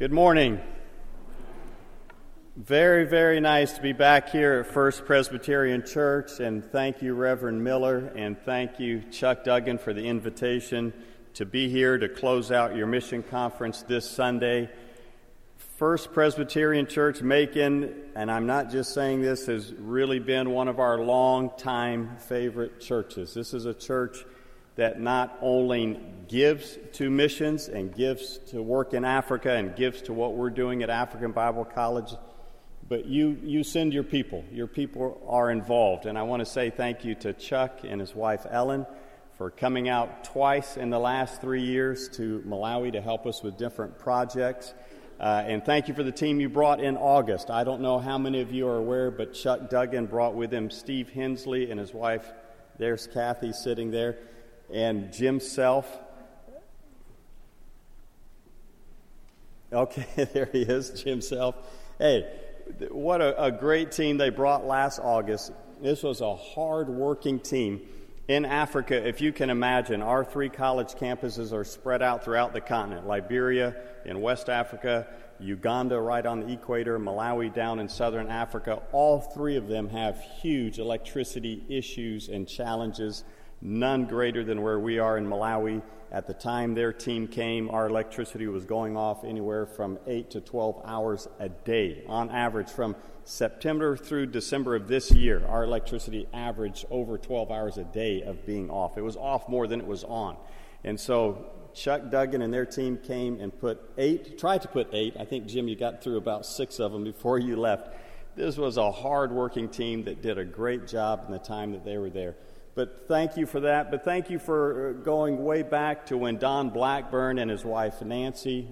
Good morning. Very, very nice to be back here at First Presbyterian Church, and thank you, Reverend Miller, and thank you, Chuck Duggan, for the invitation to be here to close out your mission conference this Sunday. First Presbyterian Church Macon, and I'm not just saying this, has really been one of our long-time favorite churches. This is a church that not only gives to missions and gives to work in Africa and gives to what we're doing at African Bible College, but you, you send your people. Your people are involved. And I want to say thank you to Chuck and his wife Ellen for coming out twice in the last three years to Malawi to help us with different projects. Uh, and thank you for the team you brought in August. I don't know how many of you are aware, but Chuck Duggan brought with him Steve Hensley and his wife. There's Kathy sitting there and Jim Self. Okay, there he is, Jim Self. Hey, what a, a, great team they brought last August. This was a hard working team in Africa. If you can imagine, our three college campuses are spread out throughout the continent Liberia in West Africa, Uganda right on the equator, Malawi down in southern Africa. All three of them have huge electricity issues and challenges none greater than where we are in Malawi. At the time their team came, our electricity was going off anywhere from 8 to 12 hours a day. On average, from September through December of this year, our electricity averaged over 12 hours a day of being off. It was off more than it was on. And so Chuck Duggan and their team came and put eight, tried to put eight. I think, Jim, you got through about six of them before you left. This was a hard working team that did a great job in the time that they were there. But thank you for that. But thank you for uh, going way back to when Don Blackburn and his wife Nancy,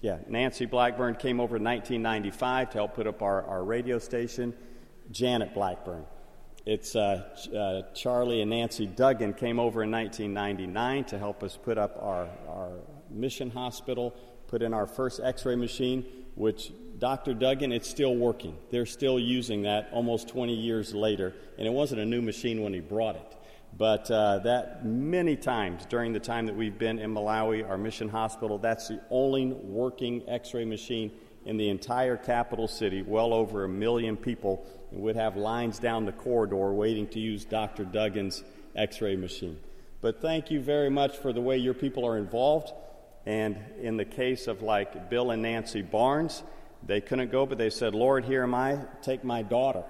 yeah, Nancy Blackburn came over in 1995 to help put up our, our radio station. Janet Blackburn. It's uh, uh, Charlie and Nancy Duggan came over in 1999 to help us put up our, our mission hospital, put in our first x ray machine, which Dr. Duggan, it's still working. They're still using that almost 20 years later, and it wasn't a new machine when he brought it. But uh, that many times during the time that we've been in Malawi, our mission hospital, that's the only working x ray machine in the entire capital city, well over a million people, would have lines down the corridor waiting to use Dr. Duggan's x ray machine. But thank you very much for the way your people are involved. And in the case of like Bill and Nancy Barnes, they couldn't go, but they said, Lord, here am I, take my daughter.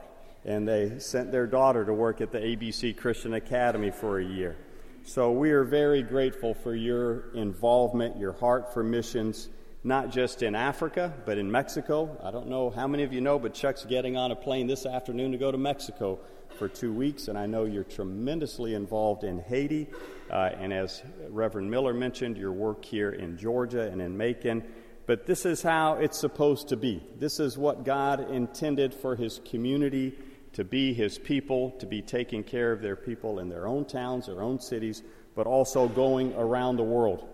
And they sent their daughter to work at the ABC Christian Academy for a year. So we are very grateful for your involvement, your heart for missions, not just in Africa, but in Mexico. I don't know how many of you know, but Chuck's getting on a plane this afternoon to go to Mexico for two weeks, and I know you're tremendously involved in Haiti. Uh, and as Reverend Miller mentioned, your work here in Georgia and in Macon. But this is how it's supposed to be. This is what God intended for His community to be His people, to be taking care of their people in their own towns, their own cities, but also going around the world.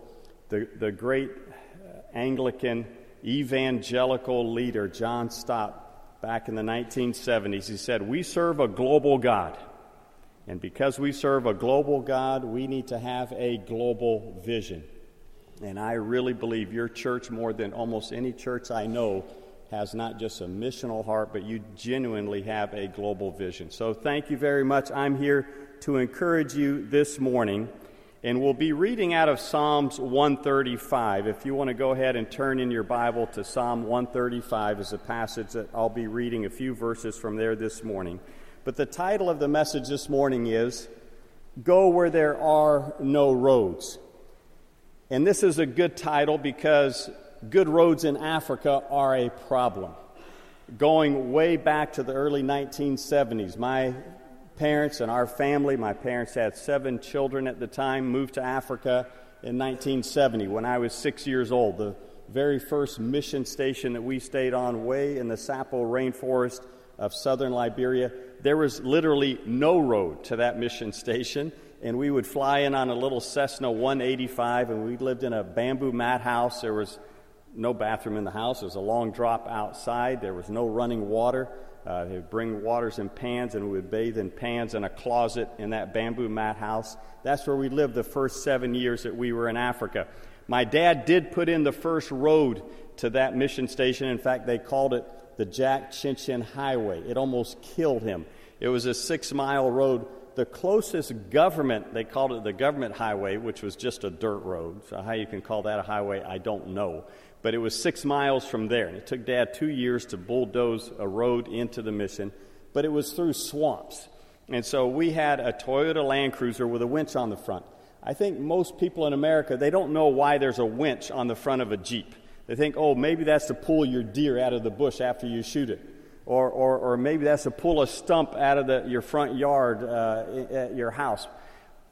The, the great uh, Anglican evangelical leader, John Stott, back in the 1970s, he said, We serve a global God. And because we serve a global God, we need to have a global vision. And I really believe your church, more than almost any church I know, has not just a missional heart, but you genuinely have a global vision. So thank you very much. I'm here to encourage you this morning. And we'll be reading out of Psalms 135. If you want to go ahead and turn in your Bible to Psalm 135 is a passage that I'll be reading a few verses from there this morning. But the title of the message this morning is Go Where There Are No Roads. And this is a good title because good roads in Africa are a problem. Going way back to the early 1970s, my parents and our family, my parents had seven children at the time, moved to Africa in 1970 when I was six years old. The very first mission station that we stayed on, way in the Sapo rainforest of southern Liberia, there was literally no road to that mission station and we would fly in on a little Cessna 185, and we lived in a bamboo mat house. There was no bathroom in the house. There was a long drop outside. There was no running water. Uh, they would bring waters in pans, and we would bathe in pans in a closet in that bamboo mat house. That's where we lived the first seven years that we were in Africa. My dad did put in the first road to that mission station. In fact, they called it the Jack Chinchen Highway. It almost killed him. It was a six mile road. The closest government, they called it the government highway, which was just a dirt road. So, how you can call that a highway, I don't know. But it was six miles from there. And it took Dad two years to bulldoze a road into the mission. But it was through swamps. And so we had a Toyota Land Cruiser with a winch on the front. I think most people in America, they don't know why there's a winch on the front of a Jeep. They think, oh, maybe that's to pull your deer out of the bush after you shoot it. Or, or, or maybe that's to pull a stump out of the, your front yard uh, at your house.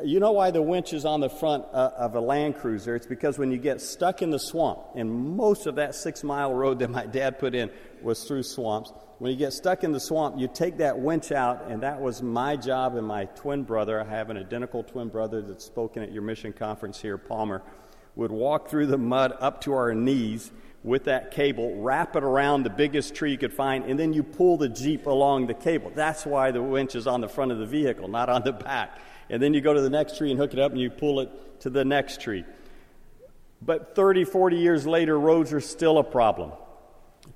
You know why the winch is on the front uh, of a Land Cruiser? It's because when you get stuck in the swamp, and most of that six mile road that my dad put in was through swamps, when you get stuck in the swamp, you take that winch out, and that was my job and my twin brother. I have an identical twin brother that's spoken at your mission conference here, Palmer would walk through the mud up to our knees with that cable, wrap it around the biggest tree you could find, and then you pull the Jeep along the cable. That's why the winch is on the front of the vehicle, not on the back. And then you go to the next tree and hook it up and you pull it to the next tree. But 30, 40 years later, roads are still a problem.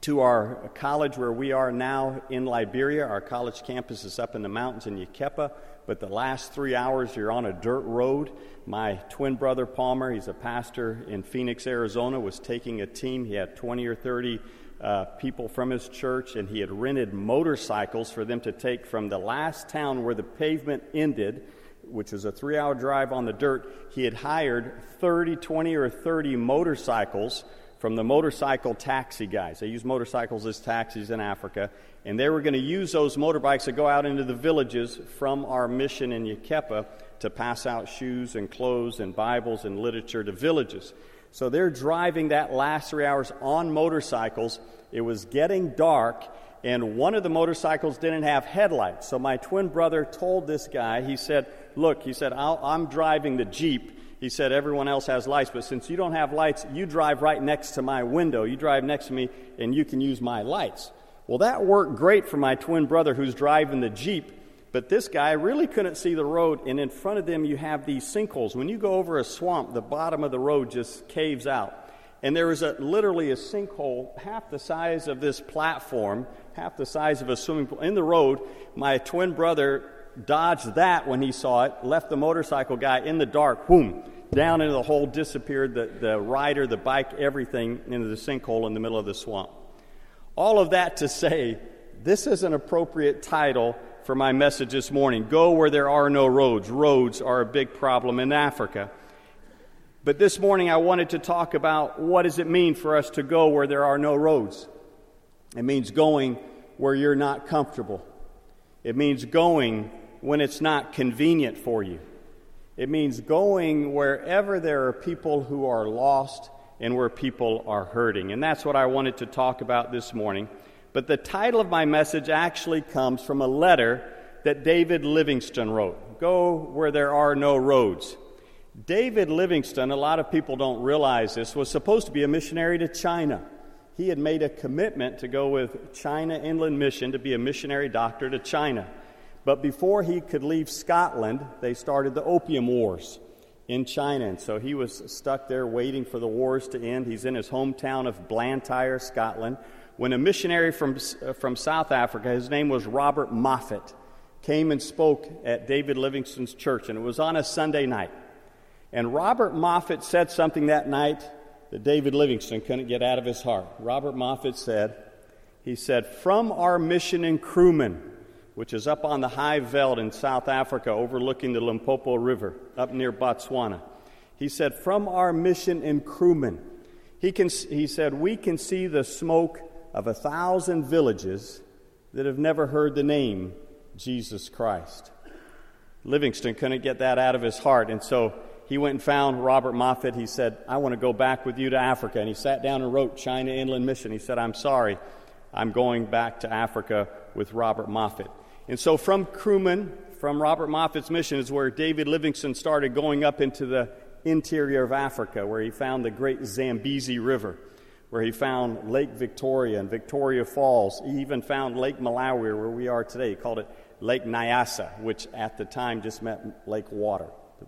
To our college where we are now in Liberia, our college campus is up in the mountains in Yekepa but the last three hours you're on a dirt road. My twin brother Palmer, he's a pastor in Phoenix, Arizona, was taking a team. He had 20 or 30 uh, people from his church, and he had rented motorcycles for them to take from the last town where the pavement ended, which was a three hour drive on the dirt. He had hired 30, 20, or 30 motorcycles from the motorcycle taxi guys. They use motorcycles as taxis in Africa. And they were going to use those motorbikes to go out into the villages from our mission in Yekepa to pass out shoes and clothes and Bibles and literature to villages. So they're driving that last three hours on motorcycles. It was getting dark, and one of the motorcycles didn't have headlights. So my twin brother told this guy, he said, Look, he said, I'm driving the Jeep. He said, Everyone else has lights, but since you don't have lights, you drive right next to my window. You drive next to me, and you can use my lights. Well, that worked great for my twin brother who's driving the Jeep, but this guy really couldn't see the road, and in front of them you have these sinkholes. When you go over a swamp, the bottom of the road just caves out. And there is a, literally a sinkhole half the size of this platform, half the size of a swimming pool in the road. My twin brother dodged that when he saw it, left the motorcycle guy in the dark, boom, down into the hole, disappeared the, the rider, the bike, everything into the sinkhole in the middle of the swamp. All of that to say, this is an appropriate title for my message this morning Go where there are no roads. Roads are a big problem in Africa. But this morning I wanted to talk about what does it mean for us to go where there are no roads? It means going where you're not comfortable. It means going when it's not convenient for you. It means going wherever there are people who are lost and where people are hurting. And that's what I wanted to talk about this morning. But the title of my message actually comes from a letter that David Livingstone wrote Go where there are no roads. David Livingstone, a lot of people don't realize this, was supposed to be a missionary to China. He had made a commitment to go with China Inland Mission to be a missionary doctor to China. But before he could leave Scotland, they started the Opium Wars in China. And so he was stuck there waiting for the wars to end. He's in his hometown of Blantyre, Scotland, when a missionary from, uh, from South Africa, his name was Robert Moffat, came and spoke at David Livingstone's church. And it was on a Sunday night. And Robert Moffat said something that night that David Livingstone couldn't get out of his heart. Robert Moffat said, he said, From our mission in Kuruman, which is up on the high veld in South Africa overlooking the Limpopo River up near Botswana. He said, From our mission in Kuruman, he, can, he said, we can see the smoke of a thousand villages that have never heard the name Jesus Christ. Livingstone couldn't get that out of his heart, and so he went and found Robert Moffat. He said, I want to go back with you to Africa. And he sat down and wrote China Inland Mission. He said, I'm sorry, I'm going back to Africa with Robert Moffat. And so from Kuruman, from Robert Moffat's mission, is where David Livingstone started going up into the interior of Africa, where he found the great Zambezi River. where he found Lake Victoria and Victoria Falls. He even found Lake Malawi, where we are today. He called it Lake Nyasa, which at the time just meant lake water.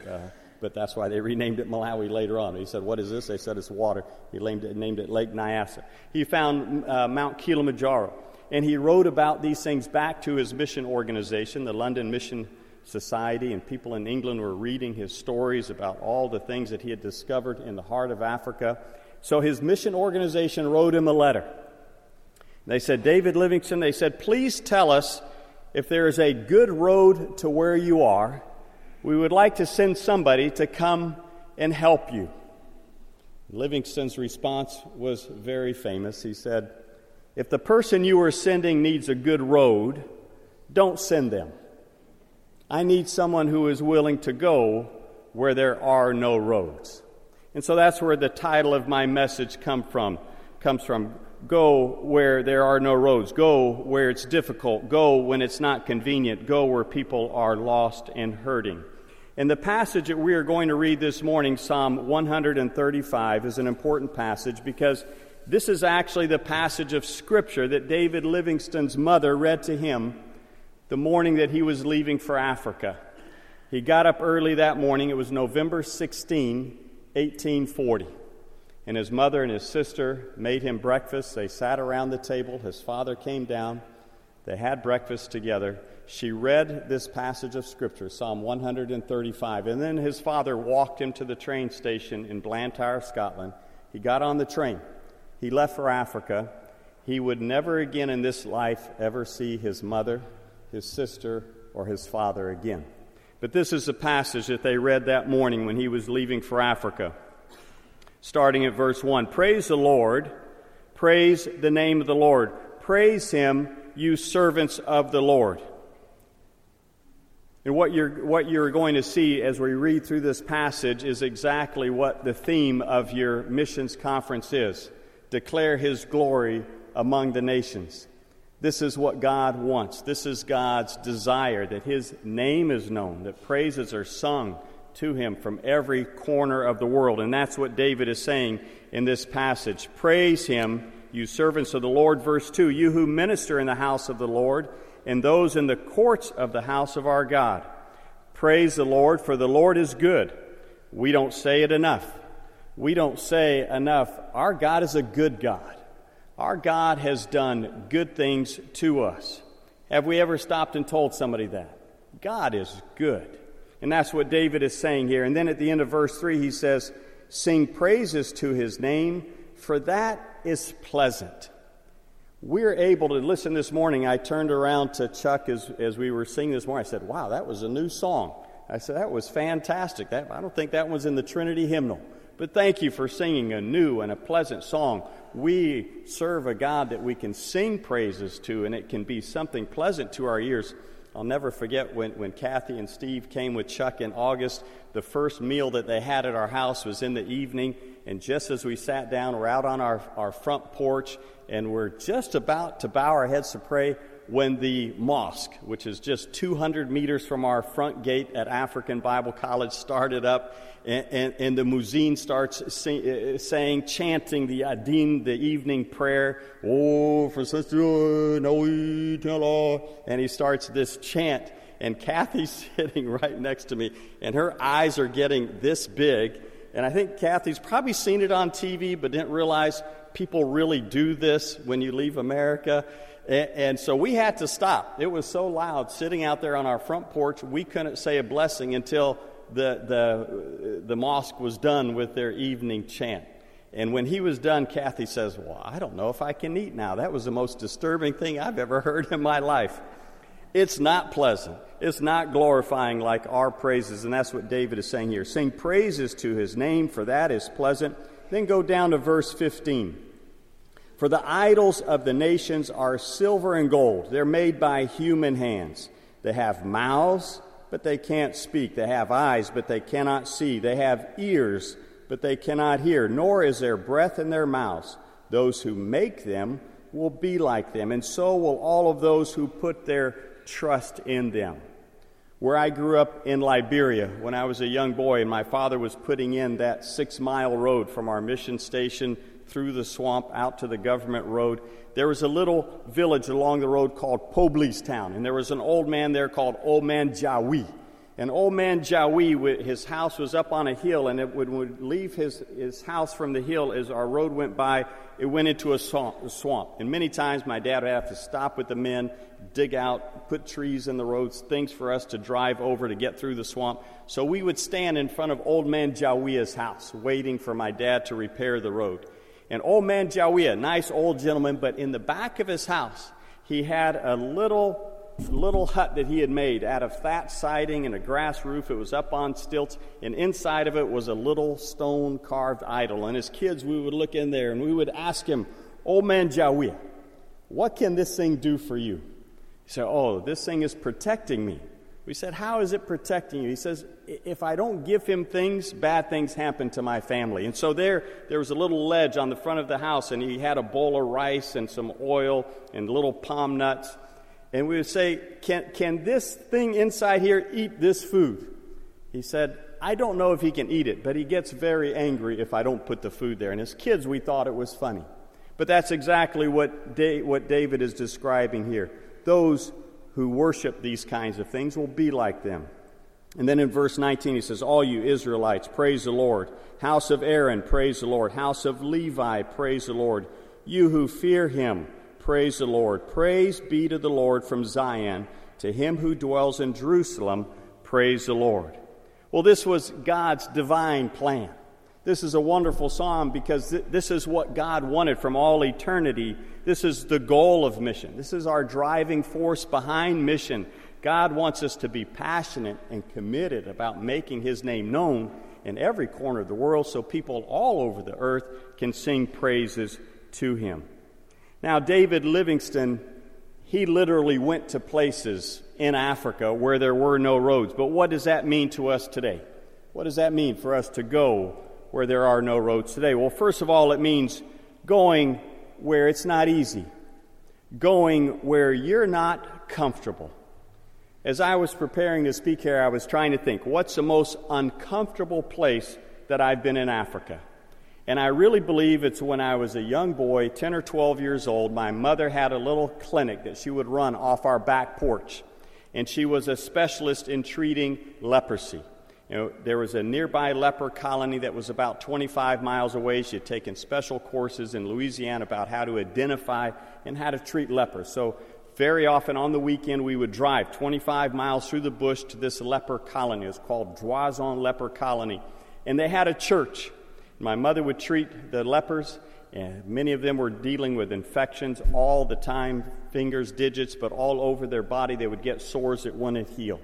Uh, but that's why they renamed it Malawi later on. He said, What is this? They said, It's water. He named it, named it Lake Nyasa. He found uh, Mount Kilimanjaro, and he wrote about these things back to his mission organization, the London Mission Society, and people in England were reading his stories about all the things that he had discovered in the heart of Africa. So his mission organization wrote him a letter. They said, David Livingstone, they said, please tell us if there is a good road to where you are we would like to send somebody to come and help you. Livingstone's response was very famous. He said, If the person you are sending needs a good road, don't send them. I need someone who is willing to go where there are no roads. And so that's where the title of my message come from, comes from. Go where there are no roads. Go where it's difficult. Go when it's not convenient. Go where people are lost and hurting. And the passage that we are going to read this morning, Psalm 135, is an important passage because this is actually the passage of Scripture that David Livingstone's mother read to him the morning that he was leaving for Africa. He got up early that morning. It was November 16, 1840. And his mother and his sister made him breakfast. They sat around the table. His father came down. They had breakfast together she read this passage of Scripture, Psalm 135, and then his father walked him to the train station in Blantyre, Scotland. He got on the train. He left for Africa. He would never again in this life ever see his mother, his sister, or his father again. But this is the passage that they read that morning when he was leaving for Africa. Starting at verse 1 Praise the Lord, praise the name of the Lord, praise him, you servants of the Lord. And what you're, what you're going to see as we read through this passage is exactly what the theme of your missions conference is declare his glory among the nations. This is what God wants. This is God's desire that his name is known, that praises are sung to him from every corner of the world. And that's what David is saying in this passage. Praise him, you servants of the Lord. Verse 2 You who minister in the house of the Lord and those in the courts of the house of our God. Praise the Lord, for the Lord is good. We don't say it enough. We don't say enough. Our God is a good God. Our God has done good things to us. Have we ever stopped and told somebody that? God is good. And that's what David is saying here. And then at the end of verse 3, he says, Sing praises to his name, for that is pleasant we're able to listen this morning. I turned around to Chuck as, as we were singing this morning. I said, Wow, that was a new song. I said, That was fantastic. That, I don't think that was in the Trinity hymnal. But thank you for singing a new and a pleasant song. We serve a God that we can sing praises to, and it can be something pleasant to our ears. I'll never forget when, when Kathy and Steve came with Chuck in August. The first meal that they had at our house was in the evening, and just as we sat down, we're out on our, our front porch, and we're just about to bow our heads to pray when the mosque, which is just 200 meters from our front gate at African Bible College, started up, and, and, and the muezzin starts sing, uh, saying, chanting the adin, the evening prayer, Oh, for and he starts this chant, and Kathy's sitting right next to me, and her eyes are getting this big, and I think Kathy's probably seen it on TV, but didn't realize people really do this when you leave America. And, so we had to stop. It was so loud sitting out there on our front porch, we couldn't say a blessing until the, the, the mosque was done with their evening chant. And when he was done, Kathy says, Well, I don't know if I can eat now. That was the most disturbing thing I've ever heard in my life. It's not pleasant. It's not glorifying like our praises. And that's what David is saying here. Sing praises to his name, for that is pleasant. Then go down to verse 15. For the idols of the nations are silver and gold. They're made by human hands. They have mouths, but they can't speak. They have eyes, but they cannot see. They have ears, but they cannot hear. Nor is there breath in their mouths. Those who make them will be like them, and so will all of those who put their trust in them. Where I grew up in Liberia when I was a young boy, and my father was putting in that six mile road from our mission station through the swamp out to the government road. There was a little village along the road called Poblis Town, and there was an old man there called Old Man Jawi. And old man Jawi, his house was up on a hill, and it would, would leave his, his house from the hill as our road went by. It went into a swamp. And many times my dad would have to stop with the men, dig out, put trees in the roads, things for us to drive over to get through the swamp. So we would stand in front of old man Jawia's house, waiting for my dad to repair the road. And old man Jawia, nice old gentleman, but in the back of his house, he had a little little hut that he had made out of thatch siding and a grass roof. It was up on stilts, and inside of it was a little stone carved idol. And as kids, we would look in there and we would ask him, Old man Jawiya, what can this thing do for you? He said, Oh, this thing is protecting me. We said, How is it protecting you? He says, If I don't give him things, bad things happen to my family. And so there, there was a little ledge on the front of the house, and he had a bowl of rice and some oil and little palm nuts and we would say, can, can this thing inside here eat this food? He said, I don't know if he can eat it, but he gets very angry if I don't put the food there. And as kids, we thought it was funny. But that's exactly what, da- what David is describing here. Those who worship these kinds of things will be like them. And then in verse 19, he says, All you Israelites, praise the Lord. House of Aaron, praise the Lord. House of Levi, praise the Lord. You who fear him, Praise the Lord. Praise be to the Lord from Zion. To him who dwells in Jerusalem, praise the Lord. Well, this was God's divine plan. This is a wonderful psalm because th- this is what God wanted from all eternity. This is the goal of mission. This is our driving force behind mission. God wants us to be passionate and committed about making His name known in every corner of the world so people all over the earth can sing praises to Him. Now, David Livingstone, he literally went to places in Africa where there were no roads. But what does that mean to us today? What does that mean for us to go where there are no roads today? Well, first of all, it means going where it's not easy, going where you're not comfortable. As I was preparing to speak here, I was trying to think what's the most uncomfortable place that I've been in Africa? And I really believe it's when I was a young boy, 10 or 12 years old, my mother had a little clinic that she would run off our back porch. And she was a specialist in treating leprosy. You know, there was a nearby leper colony that was about 25 miles away. She had taken special courses in Louisiana about how to identify and how to treat lepers. So, very often on the weekend, we would drive 25 miles through the bush to this leper colony. It was called Dwazon Leper Colony. And they had a church. My mother would treat the lepers, and many of them were dealing with infections all the time fingers, digits, but all over their body. They would get sores that wouldn't heal.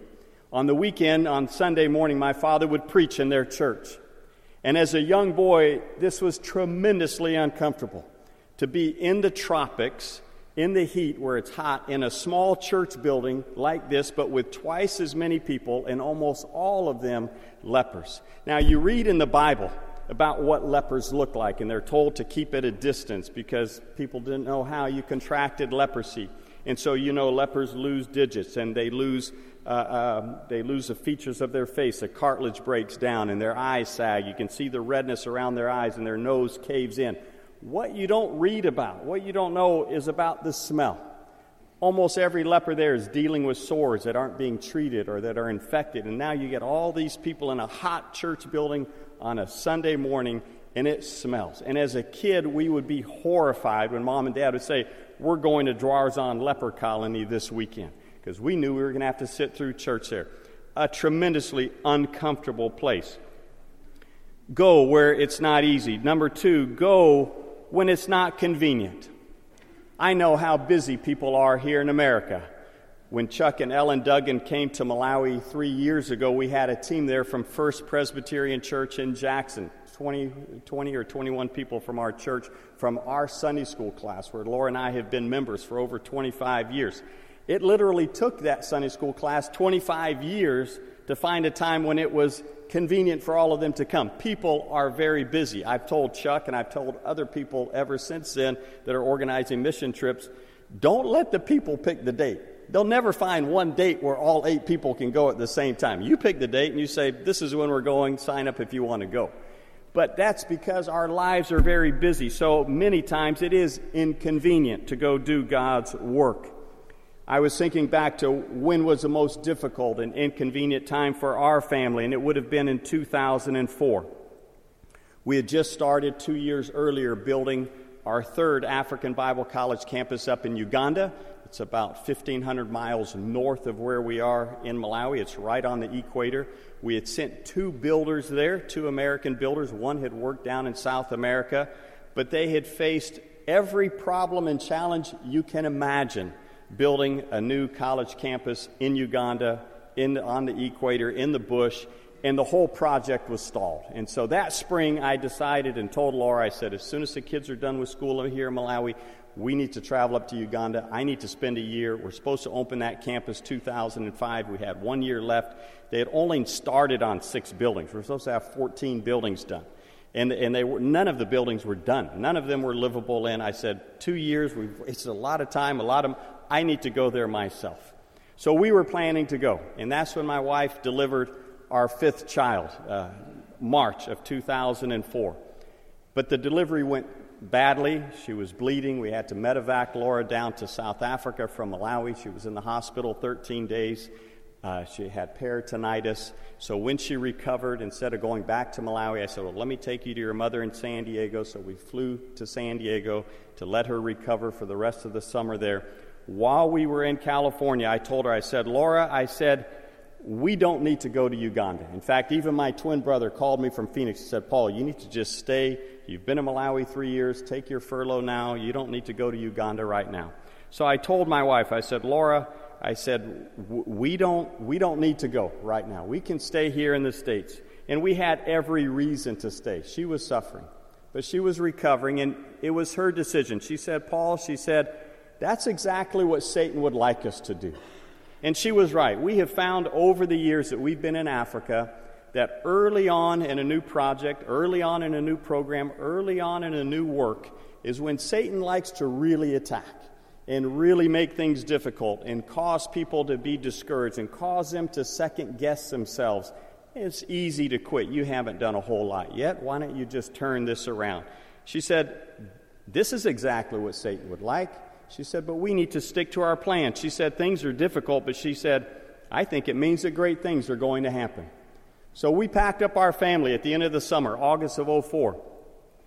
On the weekend, on Sunday morning, my father would preach in their church. And as a young boy, this was tremendously uncomfortable to be in the tropics, in the heat where it's hot, in a small church building like this, but with twice as many people, and almost all of them lepers. Now, you read in the Bible about what lepers look like, and they're told to keep at a distance because people didn't know how you contracted leprosy. And so, you know, lepers lose digits and they lose, uh, uh, they lose the features of their face. The cartilage breaks down and their eyes sag. You can see the redness around their eyes and their nose caves in. What you don't read about, what you don't know, is about the smell. Almost every leper there is dealing with sores that aren't being treated or that are infected. And now you get all these people in a hot church building on a Sunday morning and it smells. And as a kid, we would be horrified when mom and dad would say, We're going to Dwazon leper colony this weekend, because we knew we were going to have to sit through church there. A tremendously uncomfortable place. Go where it's not easy. Number two, go when it's not convenient. I know how busy people are here in America. When Chuck and Ellen Duggan came to Malawi three years ago, we had a team there from First Presbyterian Church in Jackson 20, 20 or 21 people from our church from our Sunday school class, where Laura and I have been members for over 25 years. It literally took that Sunday school class 25 years to find a time when it was convenient for all of them to come. People are very busy. I've told Chuck and I've told other people ever since then that are organizing mission trips don't let the people pick the date. They'll never find one date where all eight people can go at the same time. You pick the date and you say, This is when we're going, sign up if you want to go. But that's because our lives are very busy. So many times it is inconvenient to go do God's work. I was thinking back to when was the most difficult and inconvenient time for our family, and it would have been in 2004. We had just started two years earlier building our third African Bible College campus up in Uganda. It's about 1,500 miles north of where we are in Malawi. It's right on the equator. We had sent two builders there, two American builders. One had worked down in South America, but they had faced every problem and challenge you can imagine building a new college campus in Uganda, in, on the equator, in the bush, and the whole project was stalled. And so that spring, I decided and told Laura, I said, as soon as the kids are done with school here in Malawi, we need to travel up to Uganda. I need to spend a year. We're supposed to open that campus 2005. We had one year left. They had only started on six buildings. We we're supposed to have 14 buildings done. And, and they were, none of the buildings were done. None of them were livable in. I said, two years, we've wasted a lot of time, a lot of I need to go there myself. So we were planning to go. And that's when my wife delivered our fifth child, uh, March of 2004. But the delivery went badly. She was bleeding. We had to medevac Laura down to South Africa from Malawi. She was in the hospital 13 days. Uh, she had peritonitis. So when she recovered, instead of going back to Malawi, I said, Well, let me take you to your mother in San Diego. So we flew to San Diego to let her recover for the rest of the summer there. While we were in California, I told her, I said, Laura, I said, we don't need to go to Uganda. In fact, even my twin brother called me from Phoenix and said, Paul, you need to just stay. You've been in Malawi three years. Take your furlough now. You don't need to go to Uganda right now. So I told my wife, I said, Laura, I said, we don't, we don't need to go right now. We can stay here in the States. And we had every reason to stay. She was suffering, but she was recovering, and it was her decision. She said, Paul, she said, that's exactly what Satan would like us to do. And she was right. We have found over the years that we've been in Africa that early on in a new project, early on in a new program, early on in a new work is when Satan likes to really attack and really make things difficult and cause people to be discouraged and cause them to second guess themselves. It's easy to quit. You haven't done a whole lot yet. Why don't you just turn this around? She said, This is exactly what Satan would like. She said, But we need to stick to our plan. She said, Things are difficult, but she said, I think it means that great things are going to happen. So we packed up our family at the end of the summer, August of 04.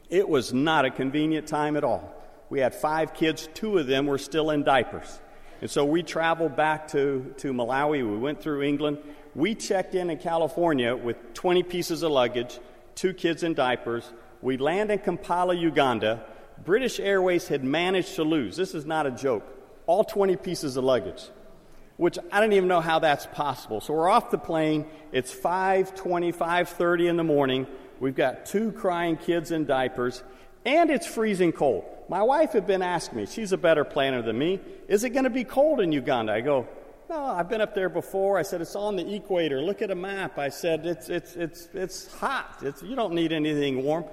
It was not a convenient time at all. We had five kids, two of them were still in diapers. And so we traveled back to, to Malawi. We went through England. We checked in in California with 20 pieces of luggage, two kids in diapers. We land in Kampala, Uganda. British Airways had managed to lose, this is not a joke, all 20 pieces of luggage, which I don't even know how that's possible. So we're off the plane. It's 5:20, 5:30 in the morning. We've got two crying kids in diapers, and it's freezing cold. My wife had been asking me, she's a better planner than me, is it going to be cold in Uganda? I go, no, I've been up there before. I said, it's on the equator. Look at a map. I said, it's, it's, it's, it's hot. It's, you don't need anything warm.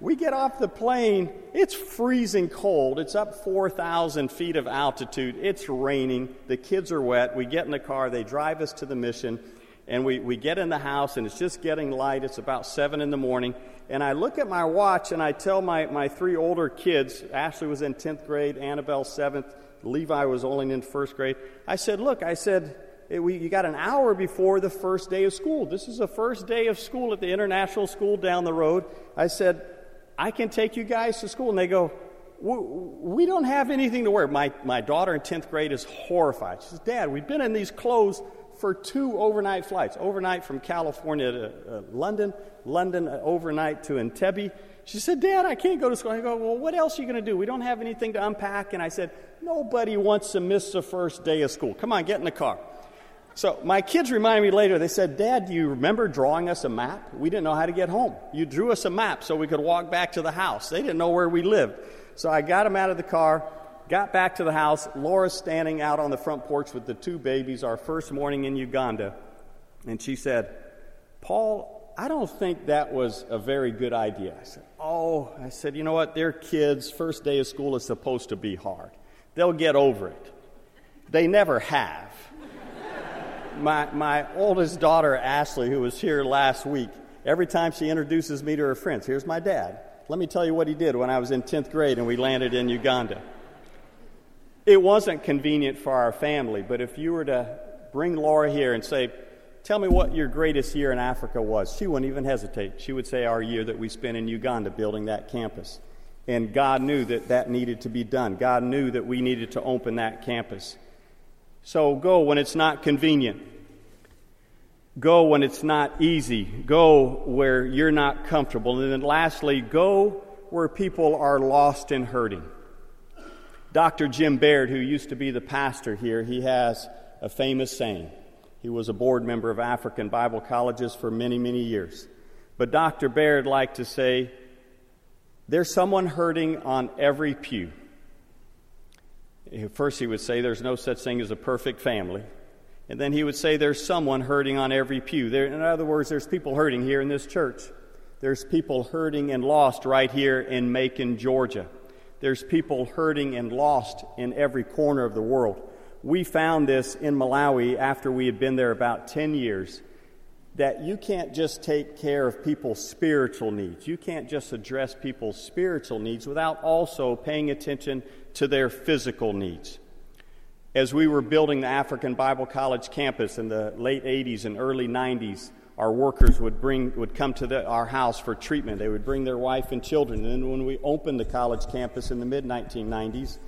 We get off the plane, it's freezing cold. It's up 4,000 feet of altitude. It's raining. The kids are wet. We get in the car, they drive us to the mission, and we, we get in the house, and it's just getting light. It's about 7 in the morning. And I look at my watch and I tell my, my three older kids Ashley was in 10th grade, Annabelle 7th, Levi was only in first grade. I said, Look, I said, eh, we, you got an hour before the first day of school. This is the first day of school at the international school down the road. I said, I can take you guys to school. And they go, We don't have anything to wear. My, my daughter in 10th grade is horrified. She says, Dad, we've been in these clothes for two overnight flights overnight from California to uh, London, London uh, overnight to Entebbe. She said, Dad, I can't go to school. I go, Well, what else are you going to do? We don't have anything to unpack. And I said, Nobody wants to miss the first day of school. Come on, get in the car. So my kids reminded me later, they said, Dad, do you remember drawing us a map? We didn't know how to get home. You drew us a map so we could walk back to the house. They didn't know where we lived. So I got them out of the car, got back to the house. Laura's standing out on the front porch with the two babies, our first morning in Uganda. And she said, Paul, I don't think that was a very good idea. I said, Oh, I said, you know what? They're kids. First day of school is supposed to be hard. They'll get over it. They never have my, my oldest daughter, Ashley, who was here last week, Every time she introduces me to her friends, here's my dad. Let me tell you what he did when I was in 10th grade and we landed in Uganda. It wasn't convenient for our family, but if you were to bring Laura here and say, Tell me what your greatest year in Africa was, she wouldn't even hesitate. She would say, Our year that we spent in Uganda building that campus. And God knew that that needed to be done. God knew that we needed to open that campus. So go when it's not convenient. Go when it's not easy. Go where you're not comfortable. And then lastly, go where people are lost and hurting. Dr. Jim Baird, who used to be the pastor here, he has a famous saying. He was a board member of African Bible colleges for many, many years. But Dr. Baird liked to say, There's someone hurting on every pew. First, he would say, There's no such thing as a perfect family. And then he would say, There's someone hurting on every pew. There, in other words, there's people hurting here in this church. There's people hurting and lost right here in Macon, Georgia. There's people hurting and lost in every corner of the world. We found this in Malawi after we had been there about 10 years that you can't just take care of people's spiritual needs. You can't just address people's spiritual needs without also paying attention to their physical needs. As we were building the African Bible College campus in the late 80s and early 90s, our workers would bring would come to the, our house for treatment. They would bring their wife and children. And then when we opened the college campus in the mid 1990s,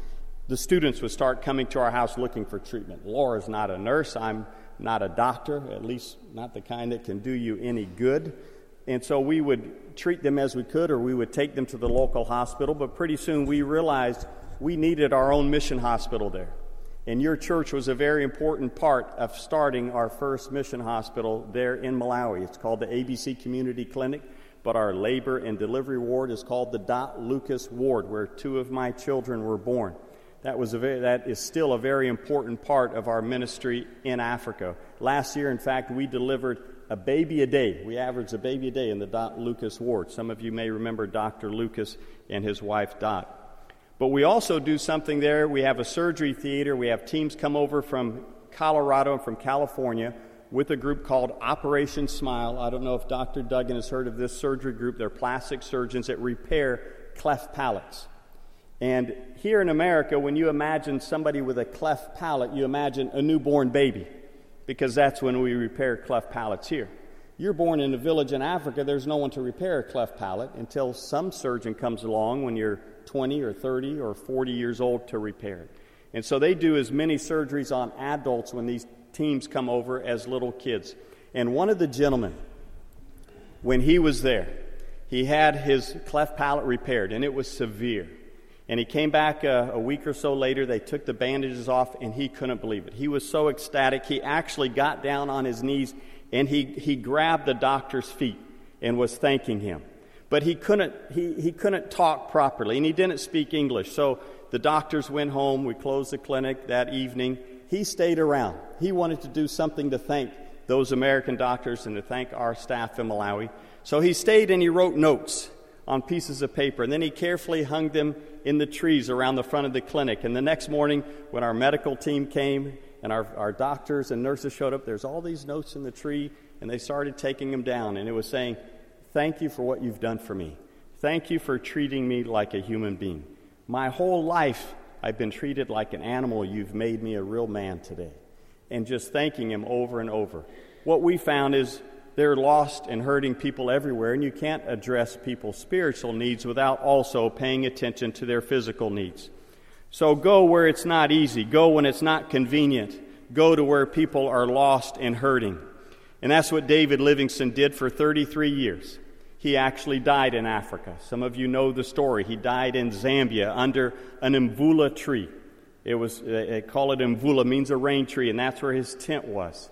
the students would start coming to our house looking for treatment. Laura's not a nurse. I'm not a doctor, at least not the kind that can do you any good. And so we would treat them as we could, or we would take them to the local hospital. But pretty soon we realized we needed our own mission hospital there. And your church was a very important part of starting our first mission hospital there in Malawi. It's called the ABC Community Clinic, but our labor and delivery ward is called the Dot Lucas Ward, where two of my children were born. That, was a very, that is still a very important part of our ministry in Africa. Last year, in fact, we delivered a baby a day. We averaged a baby a day in the Dot Lucas ward. Some of you may remember Dr. Lucas and his wife Dot. But we also do something there. We have a surgery theater. We have teams come over from Colorado and from California with a group called Operation Smile. I don't know if Dr. Duggan has heard of this surgery group. They're plastic surgeons that repair cleft palates. And here in America, when you imagine somebody with a cleft palate, you imagine a newborn baby, because that's when we repair cleft palates here. You're born in a village in Africa, there's no one to repair a cleft palate until some surgeon comes along when you're 20 or 30 or 40 years old to repair it. And so they do as many surgeries on adults when these teams come over as little kids. And one of the gentlemen, when he was there, he had his cleft palate repaired, and it was severe. And he came back a, a, week or so later. They took the bandages off, and he couldn't believe it. He was so ecstatic. He actually got down on his knees and he, he grabbed the doctor's feet and was thanking him but he couldn't, he, he couldn't talk properly and he didn't speak English. So the doctors went home. We closed the clinic that evening. He stayed around. He wanted to do something to thank those American doctors and to thank our staff in Malawi. So he stayed and he wrote notes on pieces of paper. And then he carefully hung them in the trees around the front of the clinic. And the next morning, when our medical team came and our, our doctors and nurses showed up, there's all these notes in the tree, and they started taking them down. And it was saying, Thank you for what you've done for me. Thank you for treating me like a human being. My whole life, I've been treated like an animal. You've made me a real man today. And just thanking him over and over. What we found is they're lost and hurting people everywhere, and you can't address people's spiritual needs without also paying attention to their physical needs. So go where it's not easy, go when it's not convenient, go to where people are lost and hurting. And that's what David Livingstone did for 33 years. He actually died in Africa. Some of you know the story. He died in Zambia under an mvula tree. It was, they call it mvula, means a rain tree, and that's where his tent was.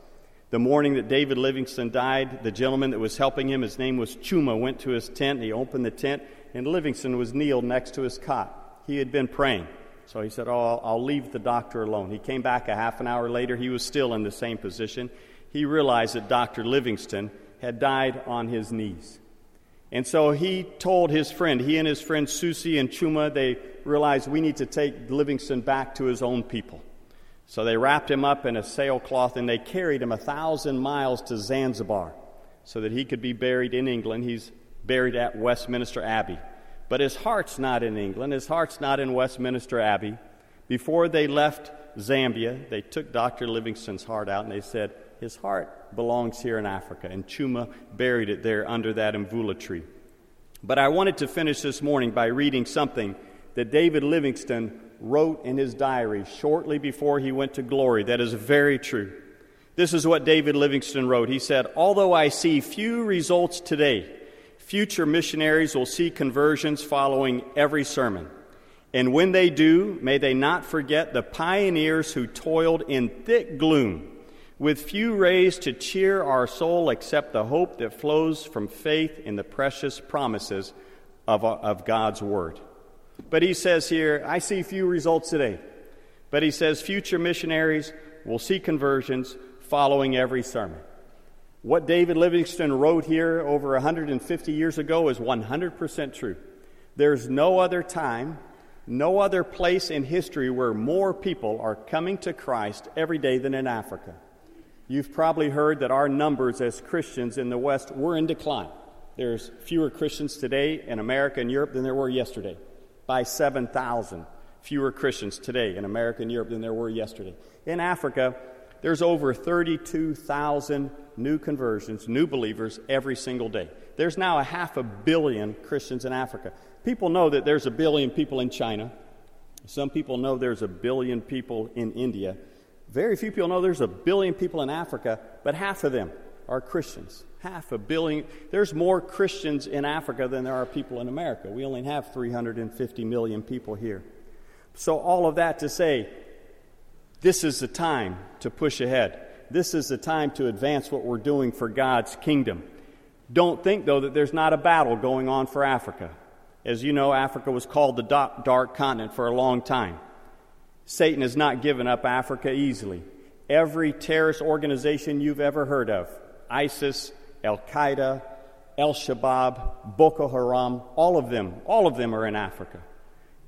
The morning that David Livingstone died, the gentleman that was helping him, his name was Chuma, went to his tent, and he opened the tent, and Livingstone was kneeled next to his cot. He had been praying. So he said, Oh, I'll, I'll leave the doctor alone. He came back a half an hour later. He was still in the same position. He realized that Dr. Livingstone had died on his knees. And so he told his friend, he and his friend Susi and Chuma, they realized we need to take Livingstone back to his own people. So they wrapped him up in a sailcloth and they carried him a thousand miles to Zanzibar so that he could be buried in England. He's buried at Westminster Abbey. But his heart's not in England, his heart's not in Westminster Abbey. Before they left Zambia, they took Dr. Livingstone's heart out and they said, His heart belongs here in Africa. And Chuma buried it there under that mvula tree. But I wanted to finish this morning by reading something that David Livingstone wrote in his diary shortly before he went to glory that is very true. This is what David Livingstone wrote. He said, Although I see few results today, future missionaries will see conversions following every sermon. And when they do, may they not forget the pioneers who toiled in thick gloom, with few rays to cheer our soul except the hope that flows from faith in the precious promises of, of God's Word. But he says here, I see few results today. But he says future missionaries will see conversions following every sermon. What David Livingstone wrote here over 150 years ago is 100% true. There's no other time no other place in history where more people are coming to Christ every day than in Africa. You've probably heard that our numbers as Christians in the West were in decline. There's fewer Christians today in America and Europe than there were yesterday, by 7,000 fewer Christians today in America and Europe than there were yesterday. In Africa, there's over 32,000 new conversions, new believers every single day. There's now a half a billion Christians in Africa. People know that there's a billion people in China. Some people know there's a billion people in India. Very few people know there's a billion people in Africa, but half of them are Christians. Half a billion. There's more Christians in Africa than there are people in America. We only have 350 million people here. So, all of that to say, this is the time to push ahead. This is the time to advance what we're doing for God's kingdom. Don't think, though, that there's not a battle going on for Africa. As you know, Africa was called the dark continent for a long time. Satan has not given up Africa easily. Every terrorist organization you've ever heard of ISIS, Al Qaeda, Al Shabaab, Boko Haram, all of them, all of them are in Africa.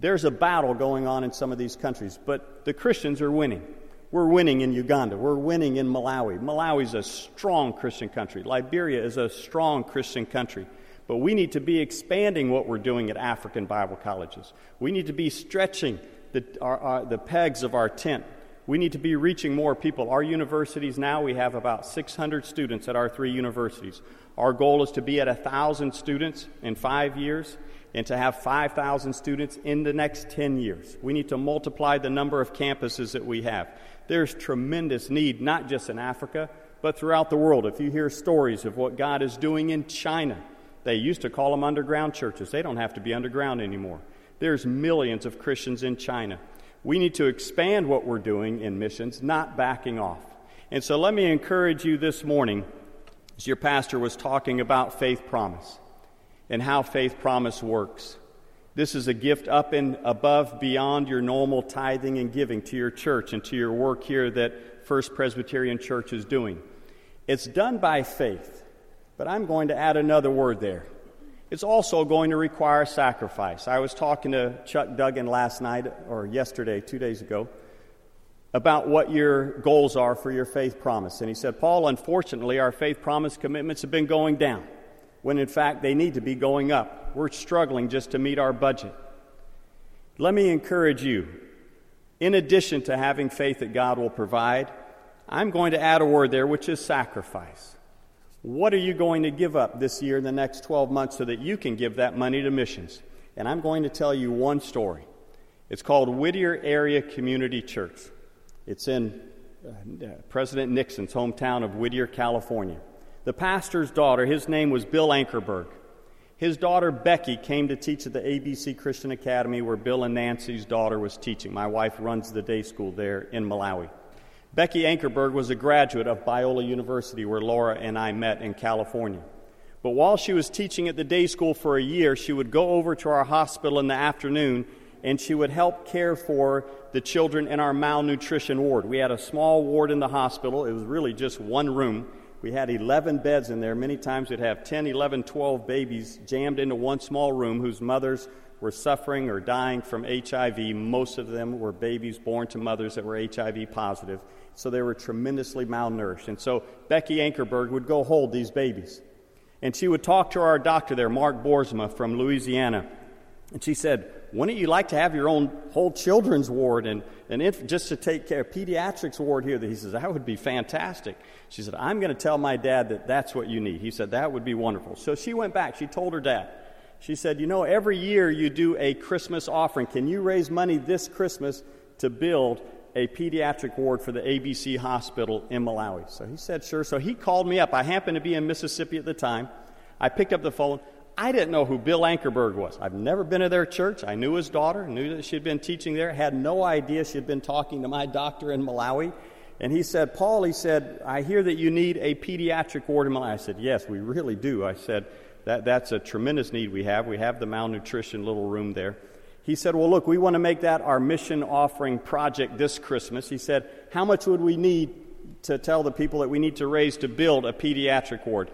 There's a battle going on in some of these countries, but the Christians are winning. We're winning in Uganda. We're winning in Malawi. Malawi is a strong Christian country. Liberia is a strong Christian country. But we need to be expanding what we're doing at African Bible colleges. We need to be stretching the, our, our, the pegs of our tent. We need to be reaching more people. Our universities now, we have about 600 students at our three universities. Our goal is to be at 1,000 students in five years and to have 5,000 students in the next 10 years. We need to multiply the number of campuses that we have. There's tremendous need, not just in Africa, but throughout the world. If you hear stories of what God is doing in China, they used to call them underground churches. They don't have to be underground anymore. There's millions of Christians in China. We need to expand what we're doing in missions, not backing off. And so let me encourage you this morning, as your pastor was talking about faith promise and how faith promise works. This is a gift up and above beyond your normal tithing and giving to your church and to your work here that First Presbyterian Church is doing. It's done by faith. But I'm going to add another word there. It's also going to require sacrifice. I was talking to Chuck Duggan last night, or yesterday, two days ago, about what your goals are for your faith promise. And he said, Paul, unfortunately, our faith promise commitments have been going down, when in fact they need to be going up. We're struggling just to meet our budget. Let me encourage you, in addition to having faith that God will provide, I'm going to add a word there, which is sacrifice. What are you going to give up this year in the next 12 months so that you can give that money to missions? And I'm going to tell you one story. It's called Whittier Area Community Church. It's in uh, President Nixon's hometown of Whittier, California. The pastor's daughter, his name was Bill Ankerberg. His daughter Becky came to teach at the ABC Christian Academy where Bill and Nancy's daughter was teaching. My wife runs the day school there in Malawi. Becky Ankerberg was a graduate of Biola University, where Laura and I met in California. But while she was teaching at the day school for a year, she would go over to our hospital in the afternoon and she would help care for the children in our malnutrition ward. We had a small ward in the hospital, it was really just one room. We had 11 beds in there. Many times we'd have 10, 11, 12 babies jammed into one small room whose mothers were suffering or dying from HIV. Most of them were babies born to mothers that were HIV positive so they were tremendously malnourished. And so Becky Ankerberg would go hold these babies. And she would talk to our doctor there, Mark Borsma from Louisiana. And she said, Wouldn't you like to have your own whole children's ward and, and just to take care of pediatrics ward here? He says, That would be fantastic. She said, I'm going to tell my dad that that's what you need. He said, That would be wonderful. So she went back. She told her dad. She said, You know, every year you do a Christmas offering. Can you raise money this Christmas to build a pediatric ward for the ABC hospital in Malawi? So he said, Sure. So he called me up. I happened to be in Mississippi at the time. I picked up the phone. I didn't know who Bill Ankerberg was. I've never been to their church. I knew his daughter, knew that she'd been teaching there, had no idea she'd been talking to my doctor in Malawi. And he said, Paul, he said, I hear that you need a pediatric ward in Malawi. I said, Yes, we really do. I said, that, That's a tremendous need we have. We have the malnutrition little room there. He said, Well, look, we want to make that our mission offering project this Christmas. He said, How much would we need to tell the people that we need to raise to build a pediatric ward?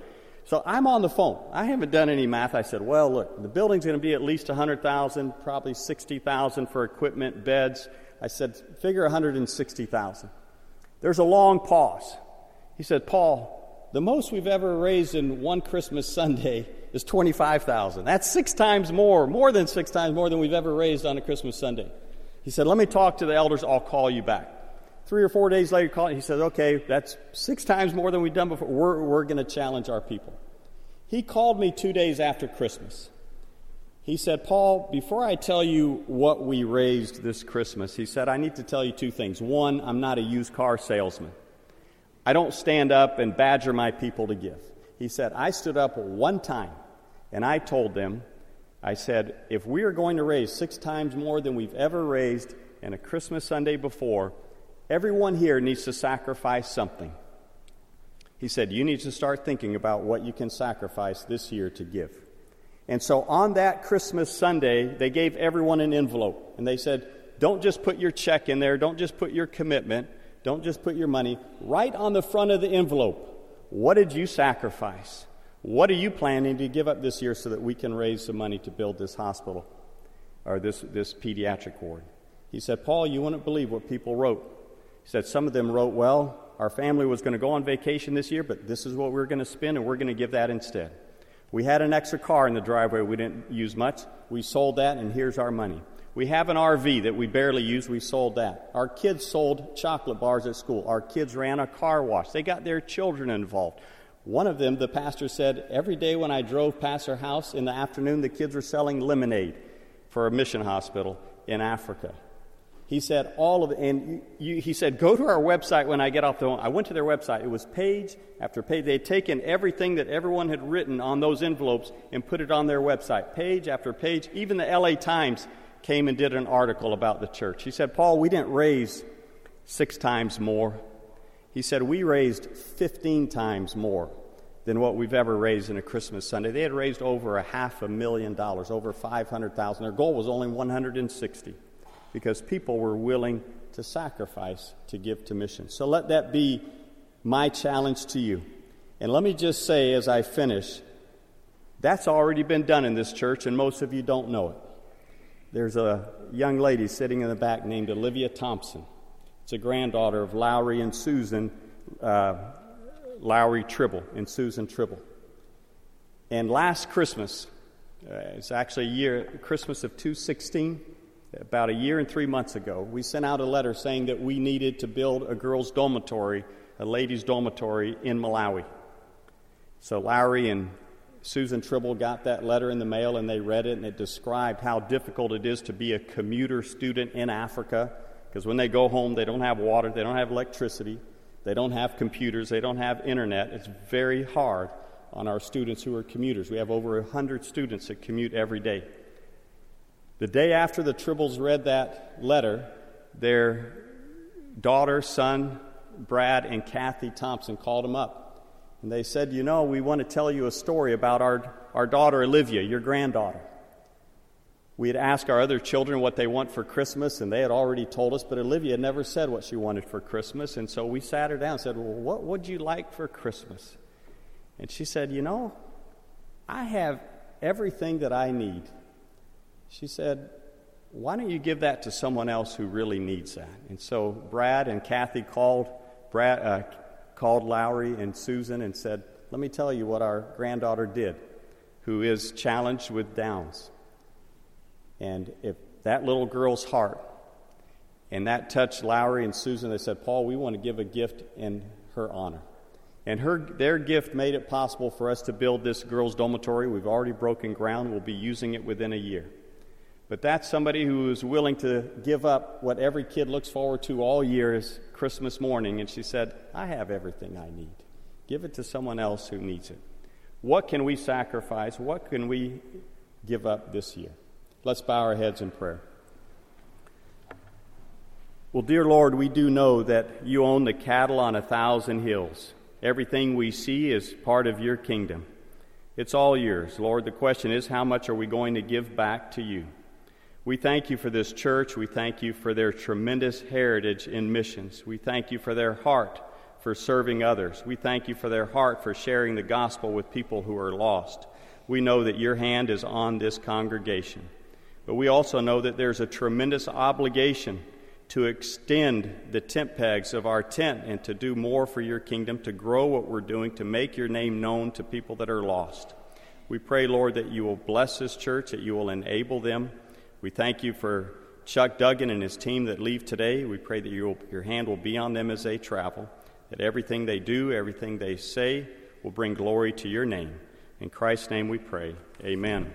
So I'm on the phone. I haven't done any math. I said, well, look, the building's going to be at least 100,000, probably 60,000 for equipment, beds. I said, figure 160,000. There's a long pause. He said, Paul, the most we've ever raised in one Christmas Sunday is 25,000. That's six times more, more than six times more than we've ever raised on a Christmas Sunday. He said, let me talk to the elders. I'll call you back. Three or four days later, he said, okay, that's six times more than we've done before. We're, we're going to challenge our people. He called me two days after Christmas. He said, Paul, before I tell you what we raised this Christmas, he said, I need to tell you two things. One, I'm not a used car salesman. I don't stand up and badger my people to give. He said, I stood up one time and I told them, I said, if we are going to raise six times more than we've ever raised in a Christmas Sunday before, Everyone here needs to sacrifice something. He said, You need to start thinking about what you can sacrifice this year to give. And so on that Christmas Sunday, they gave everyone an envelope. And they said, Don't just put your check in there, don't just put your commitment, don't just put your money. Right on the front of the envelope, what did you sacrifice? What are you planning to give up this year so that we can raise some money to build this hospital or this, this pediatric ward? He said, Paul, you wouldn't believe what people wrote. He said some of them wrote, Well, our family was going to go on vacation this year, but this is what we're going to spend, and we're going to give that instead. We had an extra car in the driveway we didn't use much. We sold that, and here's our money. We have an RV that we barely use. We sold that. Our kids sold chocolate bars at school. Our kids ran a car wash. They got their children involved. One of them, the pastor said, every day when I drove past her house in the afternoon, the kids were selling lemonade for a mission hospital in Africa. He said, all of and you, he said, go to our website when I get off the phone. I went to their website. It was page after page. They had taken everything that everyone had written on those envelopes and put it on their website, page after page. Even the LA Times came and did an article about the church. He said, Paul, we didn't raise six times more. He said, we raised 15 times more than what we've ever raised in a Christmas Sunday. They had raised over a half a million dollars, over 500,000. Their goal was only 160 because people were willing to sacrifice to give to mission. So let that be my challenge to you. And let me just say as I finish, that's already been done in this church, and most of you don't know it. There's a young lady sitting in the back named Olivia Thompson. It's a granddaughter of Lowry and Susan uh, Lowry Tribble and Susan Tribble. And last Christmas, uh, it's actually a year, Christmas of 216, about a year and three months ago, we sent out a letter saying that we needed to build a girls' dormitory, a ladies' dormitory in Malawi. So Lowry and Susan Tribble got that letter in the mail and they read it, and it described how difficult it is to be a commuter student in Africa because when they go home, they don't have water, they don't have electricity, they don't have computers, they don't have internet. It's very hard on our students who are commuters. We have over 100 students that commute every day. The day after the Tribbles read that letter, their daughter, son, Brad, and Kathy Thompson called them up. And they said, You know, we want to tell you a story about our, our daughter, Olivia, your granddaughter. We had asked our other children what they want for Christmas, and they had already told us, but Olivia never said what she wanted for Christmas. And so we sat her down and said, Well, what would you like for Christmas? And she said, You know, I have everything that I need she said, Why don't you give that to someone else who really needs that? And so Brad and Kathy called, Brad, uh, called Lowry and Susan and said, let me tell you what our granddaughter did, who is challenged with Downs. And if that little girl's heart and that touched Lowry and Susan, they said, Paul, we want to give a gift in her honor. And her, their gift made it possible for us to build this girls' dormitory. We've already broken ground. We'll be using it within a year. But that's somebody who is willing to give up what every kid looks forward to all year is Christmas morning. And she said, I have everything I need. Give it to someone else who needs it. What can we sacrifice? What can we give up this year? Let's bow our heads in prayer. Well, dear Lord, we do know that you own the cattle on a thousand hills. Everything we see is part of your kingdom. It's all yours. Lord, the question is how much are we going to give back to you? We thank you for this church. We thank you for their tremendous heritage in missions. We thank you for their heart for serving others. We thank you for their heart for sharing the gospel with people who are lost. We know that your hand is on this congregation. But we also know that there's a tremendous obligation to extend the tent pegs of our tent and to do more for your kingdom, to grow what we're doing, to make your name known to people that are lost. We pray, Lord, that you will bless this church, that you will enable them we thank you for Chuck Duggan and his team that leave today. We pray that you will, your hand will be on them as they travel, that everything they do, everything they say will bring glory to your name. In Christ's name we pray. Amen.